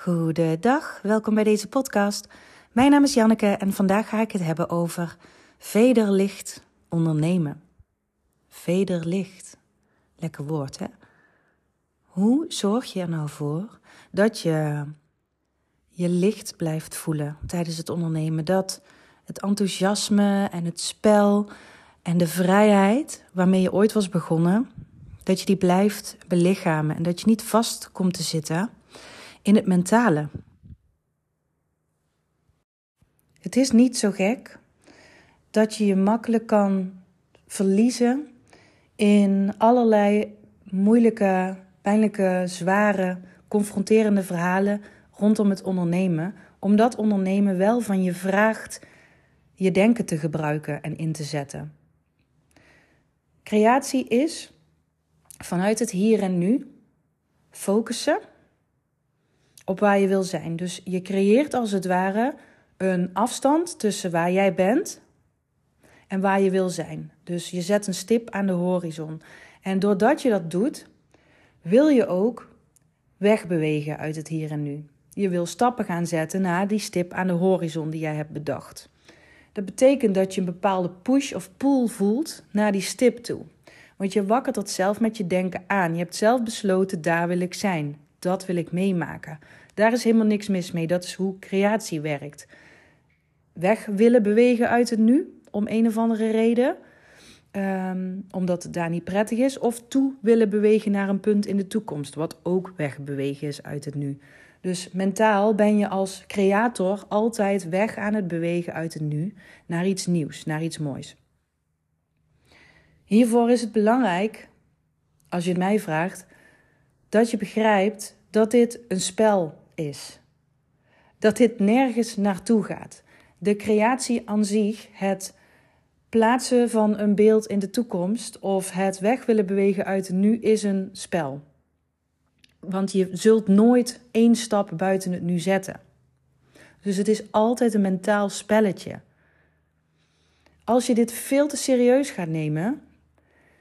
Goedendag, welkom bij deze podcast. Mijn naam is Janneke en vandaag ga ik het hebben over vederlicht ondernemen. Vederlicht, lekker woord hè? Hoe zorg je er nou voor dat je je licht blijft voelen tijdens het ondernemen? Dat het enthousiasme en het spel en de vrijheid waarmee je ooit was begonnen, dat je die blijft belichamen en dat je niet vast komt te zitten in het mentale. Het is niet zo gek dat je je makkelijk kan verliezen in allerlei moeilijke, pijnlijke, zware, confronterende verhalen rondom het ondernemen, omdat ondernemen wel van je vraagt je denken te gebruiken en in te zetten. Creatie is vanuit het hier en nu focussen op waar je wil zijn. Dus je creëert als het ware een afstand tussen waar jij bent en waar je wil zijn. Dus je zet een stip aan de horizon. En doordat je dat doet, wil je ook wegbewegen uit het hier en nu. Je wil stappen gaan zetten naar die stip aan de horizon die jij hebt bedacht. Dat betekent dat je een bepaalde push of pull voelt naar die stip toe. Want je wakkert dat zelf met je denken aan. Je hebt zelf besloten, daar wil ik zijn. Dat wil ik meemaken. Daar is helemaal niks mis mee. Dat is hoe creatie werkt. Weg willen bewegen uit het nu, om een of andere reden. Ehm, omdat het daar niet prettig is. Of toe willen bewegen naar een punt in de toekomst. Wat ook wegbewegen is uit het nu. Dus mentaal ben je als creator altijd weg aan het bewegen uit het nu naar iets nieuws, naar iets moois. Hiervoor is het belangrijk, als je het mij vraagt, dat je begrijpt dat dit een spel is. Dat dit nergens naartoe gaat. De creatie aan zich, het plaatsen van een beeld in de toekomst of het weg willen bewegen uit het nu, is een spel. Want je zult nooit één stap buiten het nu zetten. Dus het is altijd een mentaal spelletje. Als je dit veel te serieus gaat nemen,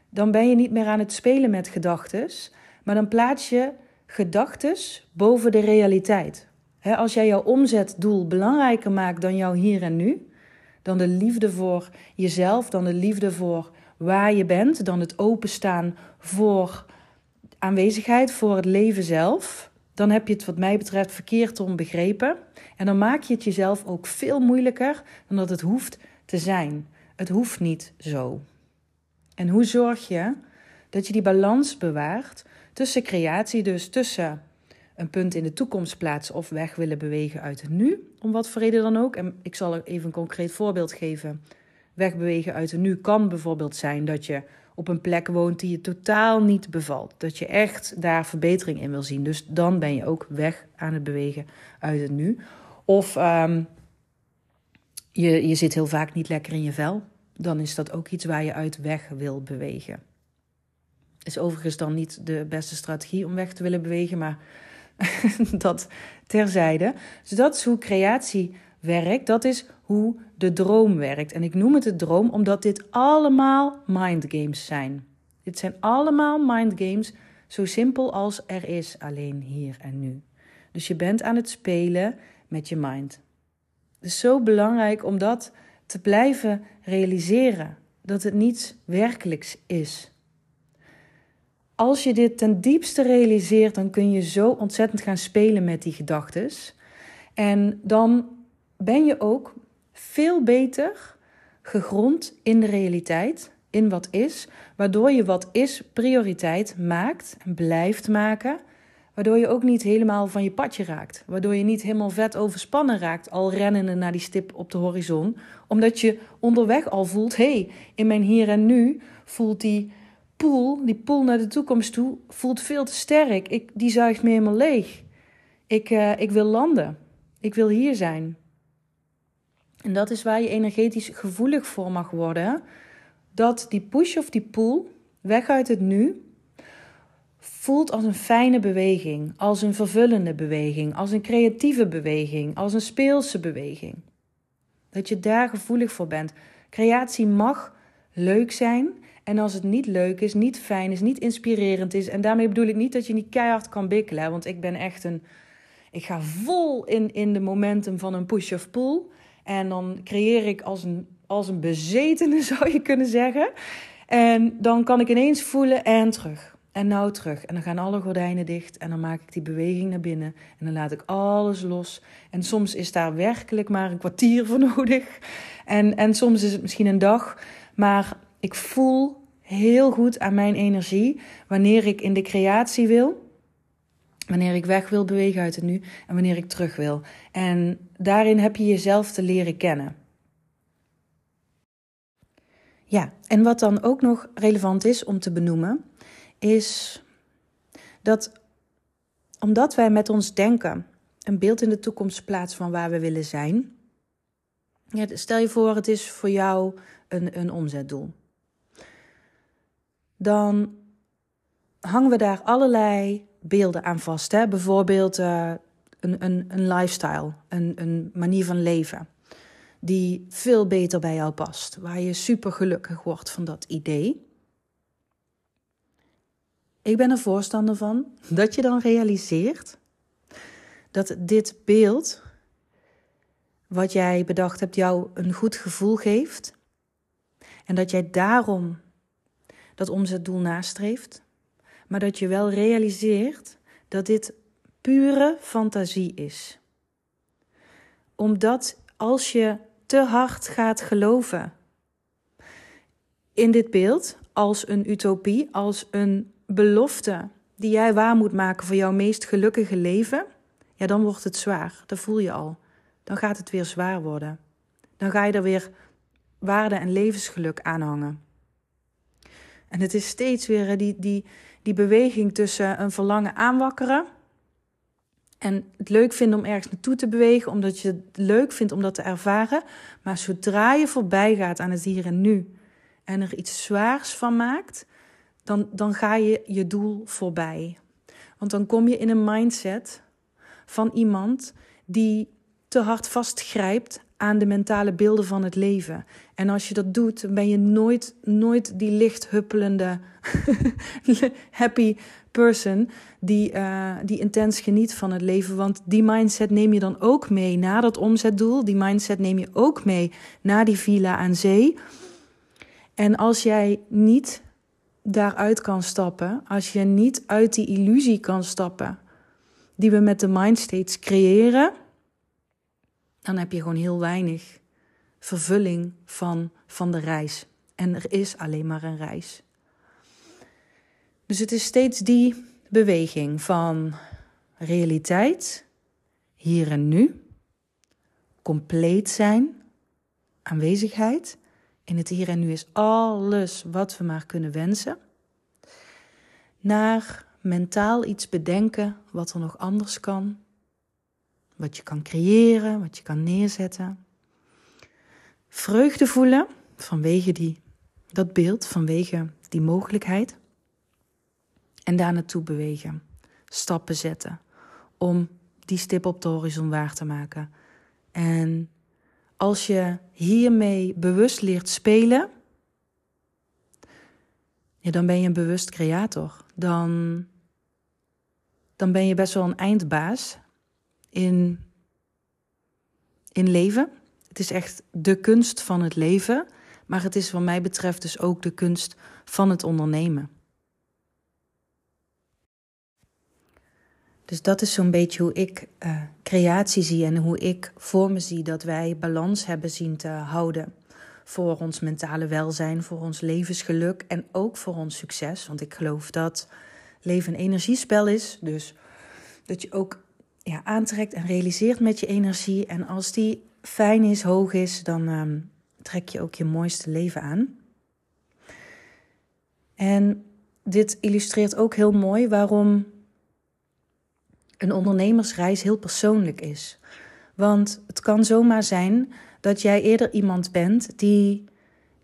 dan ben je niet meer aan het spelen met gedachten, maar dan plaats je gedachten boven de realiteit. als jij jouw omzetdoel belangrijker maakt dan jouw hier en nu, dan de liefde voor jezelf, dan de liefde voor waar je bent, dan het openstaan voor aanwezigheid, voor het leven zelf, dan heb je het wat mij betreft verkeerd om begrepen. En dan maak je het jezelf ook veel moeilijker dan dat het hoeft te zijn. Het hoeft niet zo. En hoe zorg je dat je die balans bewaart tussen creatie, dus tussen een punt in de toekomst plaatsen of weg willen bewegen uit het nu, om wat voor reden dan ook. En ik zal even een concreet voorbeeld geven. Wegbewegen uit het nu kan bijvoorbeeld zijn dat je op een plek woont die je totaal niet bevalt. Dat je echt daar verbetering in wil zien. Dus dan ben je ook weg aan het bewegen uit het nu. Of um, je, je zit heel vaak niet lekker in je vel. Dan is dat ook iets waar je uit weg wil bewegen. Is overigens dan niet de beste strategie om weg te willen bewegen, maar dat terzijde. Dus dat is hoe creatie werkt. Dat is hoe de droom werkt. En ik noem het de droom omdat dit allemaal mindgames zijn. Dit zijn allemaal mindgames, zo simpel als er is, alleen hier en nu. Dus je bent aan het spelen met je mind. Het is zo belangrijk om dat te blijven realiseren. Dat het niets werkelijks is. Als je dit ten diepste realiseert, dan kun je zo ontzettend gaan spelen met die gedachten. En dan ben je ook veel beter gegrond in de realiteit, in wat is, waardoor je wat is prioriteit maakt en blijft maken, waardoor je ook niet helemaal van je padje raakt, waardoor je niet helemaal vet overspannen raakt, al rennende naar die stip op de horizon, omdat je onderweg al voelt, hé, hey, in mijn hier en nu voelt die pool, die pool naar de toekomst toe, voelt veel te sterk. Ik, die zuigt me helemaal leeg. Ik, uh, ik wil landen. Ik wil hier zijn. En dat is waar je energetisch gevoelig voor mag worden. Dat die push of die pull, weg uit het nu, voelt als een fijne beweging, als een vervullende beweging, als een creatieve beweging, als een speelse beweging. Dat je daar gevoelig voor bent. Creatie mag leuk zijn. En als het niet leuk is, niet fijn is, niet inspirerend is. En daarmee bedoel ik niet dat je niet keihard kan bikkelen. Want ik ben echt een Ik ga vol in, in de momentum van een push of pull. En dan creëer ik als een, als een bezetene, zou je kunnen zeggen. En dan kan ik ineens voelen en terug. En nou terug. En dan gaan alle gordijnen dicht. En dan maak ik die beweging naar binnen. En dan laat ik alles los. En soms is daar werkelijk maar een kwartier voor nodig. En, en soms is het misschien een dag. Maar ik voel heel goed aan mijn energie wanneer ik in de creatie wil. Wanneer ik weg wil bewegen uit het nu en wanneer ik terug wil. En daarin heb je jezelf te leren kennen. Ja, en wat dan ook nog relevant is om te benoemen, is dat omdat wij met ons denken een beeld in de toekomst plaatsen van waar we willen zijn. Stel je voor, het is voor jou een, een omzetdoel. Dan hangen we daar allerlei beelden aan vast. Hè? Bijvoorbeeld uh, een, een, een lifestyle, een, een manier van leven. Die veel beter bij jou past. Waar je super gelukkig wordt van dat idee. Ik ben er voorstander van dat je dan realiseert dat dit beeld, wat jij bedacht hebt, jou een goed gevoel geeft. En dat jij daarom dat omzetdoel nastreeft. Maar dat je wel realiseert dat dit pure fantasie is. Omdat als je te hard gaat geloven in dit beeld als een utopie, als een belofte die jij waar moet maken voor jouw meest gelukkige leven, ja, dan wordt het zwaar. Dat voel je al. Dan gaat het weer zwaar worden. Dan ga je er weer waarde en levensgeluk aan hangen. En het is steeds weer die, die, die beweging tussen een verlangen aanwakkeren. En het leuk vinden om ergens naartoe te bewegen, omdat je het leuk vindt om dat te ervaren. Maar zodra je voorbij gaat aan het hier en nu en er iets zwaars van maakt, dan, dan ga je je doel voorbij. Want dan kom je in een mindset van iemand die te hard vastgrijpt aan de mentale beelden van het leven. En als je dat doet, ben je nooit, nooit die licht huppelende, happy person die, uh, die intens geniet van het leven. Want die mindset neem je dan ook mee naar dat omzetdoel. Die mindset neem je ook mee naar die villa aan zee. En als jij niet daaruit kan stappen, als je niet uit die illusie kan stappen die we met de mindstates creëren, dan heb je gewoon heel weinig vervulling van, van de reis. En er is alleen maar een reis. Dus het is steeds die beweging van realiteit, hier en nu, compleet zijn, aanwezigheid in het hier en nu is alles wat we maar kunnen wensen. Naar mentaal iets bedenken wat er nog anders kan. Wat je kan creëren, wat je kan neerzetten. Vreugde voelen vanwege die, dat beeld, vanwege die mogelijkheid. En daar naartoe bewegen. Stappen zetten om die stip op de horizon waar te maken. En als je hiermee bewust leert spelen, ja, dan ben je een bewust creator. Dan, dan ben je best wel een eindbaas in, in leven. Het is echt de kunst van het leven, maar het is wat mij betreft dus ook de kunst van het ondernemen. Dus dat is zo'n beetje hoe ik uh, creatie zie en hoe ik voor me zie dat wij balans hebben zien te houden. Voor ons mentale welzijn, voor ons levensgeluk en ook voor ons succes. Want ik geloof dat leven een energiespel is. Dus dat je ook ja, aantrekt en realiseert met je energie. En als die fijn is, hoog is, dan um, trek je ook je mooiste leven aan. En dit illustreert ook heel mooi waarom een ondernemersreis heel persoonlijk is. Want het kan zomaar zijn dat jij eerder iemand bent die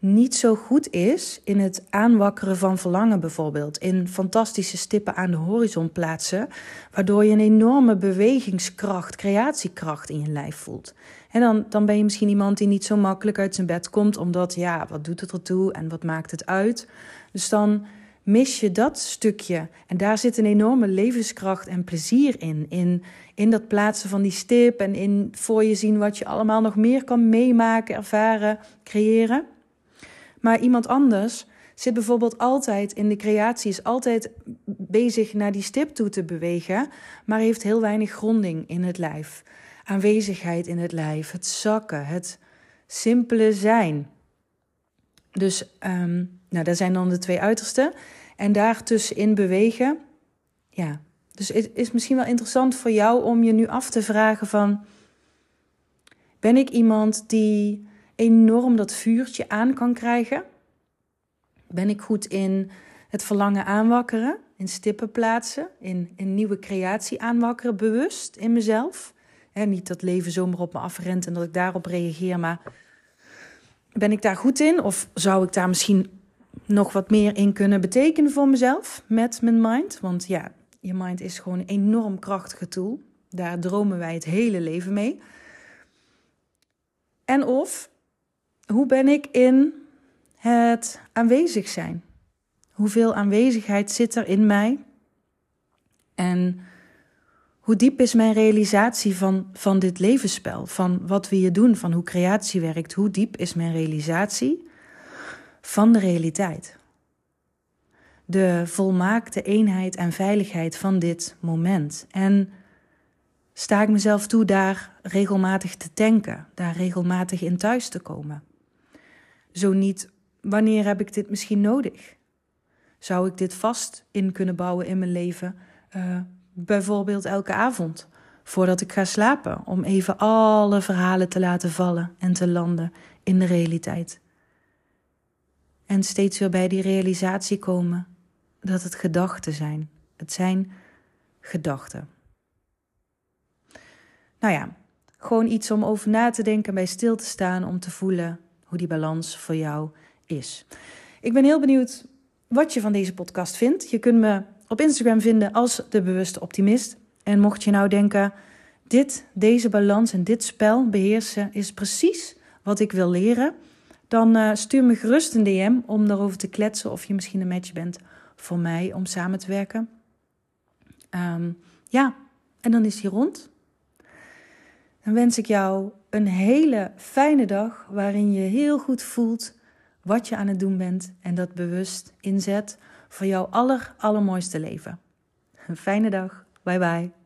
niet zo goed is in het aanwakkeren van verlangen bijvoorbeeld. In fantastische stippen aan de horizon plaatsen, waardoor je een enorme bewegingskracht, creatiekracht in je lijf voelt. En dan, dan ben je misschien iemand die niet zo makkelijk uit zijn bed komt, omdat ja, wat doet het ertoe en wat maakt het uit? Dus dan mis je dat stukje. En daar zit een enorme levenskracht en plezier in. In, in dat plaatsen van die stip en in voor je zien wat je allemaal nog meer kan meemaken, ervaren, creëren. Maar iemand anders zit bijvoorbeeld altijd in de creatie, is altijd bezig naar die stip toe te bewegen, maar heeft heel weinig gronding in het lijf. Aanwezigheid in het lijf, het zakken, het simpele zijn. Dus um, nou, dat zijn dan de twee uitersten. En daartussenin bewegen. Ja, dus het is misschien wel interessant voor jou om je nu af te vragen van... Ben ik iemand die enorm dat vuurtje aan kan krijgen? Ben ik goed in het verlangen aanwakkeren, in stippen plaatsen, in, in nieuwe creatie aanwakkeren, bewust in mezelf? He, niet dat leven zomaar op me afrent en dat ik daarop reageer, maar ben ik daar goed in? Of zou ik daar misschien nog wat meer in kunnen betekenen voor mezelf met mijn mind? Want ja, je mind is gewoon een enorm krachtige tool. Daar dromen wij het hele leven mee. En of, hoe ben ik in het aanwezig zijn? Hoeveel aanwezigheid zit er in mij? En hoe diep is mijn realisatie van, van dit levensspel? Van wat we hier doen, van hoe creatie werkt. Hoe diep is mijn realisatie van de realiteit? De volmaakte eenheid en veiligheid van dit moment. En sta ik mezelf toe daar regelmatig te tanken, daar regelmatig in thuis te komen? Zo niet, wanneer heb ik dit misschien nodig? Zou ik dit vast in kunnen bouwen in mijn leven? Uh, bijvoorbeeld elke avond voordat ik ga slapen, om even alle verhalen te laten vallen en te landen in de realiteit. En steeds weer bij die realisatie komen dat het gedachten zijn. Het zijn gedachten. Nou ja, gewoon iets om over na te denken, bij stil te staan, om te voelen hoe die balans voor jou is. Ik ben heel benieuwd wat je van deze podcast vindt. Je kunt me op Instagram vinden als de bewuste optimist. En mocht je nou denken, dit, deze balans en dit spel beheersen is precies wat ik wil leren, dan uh, stuur me gerust een DM om daarover te kletsen of je misschien een match bent voor mij om samen te werken. Um, ja, en dan is hij rond. Dan wens ik jou een hele fijne dag waarin je heel goed voelt wat je aan het doen bent en dat bewust inzet voor jouw aller, allermooiste leven. Een fijne dag. Bye bye.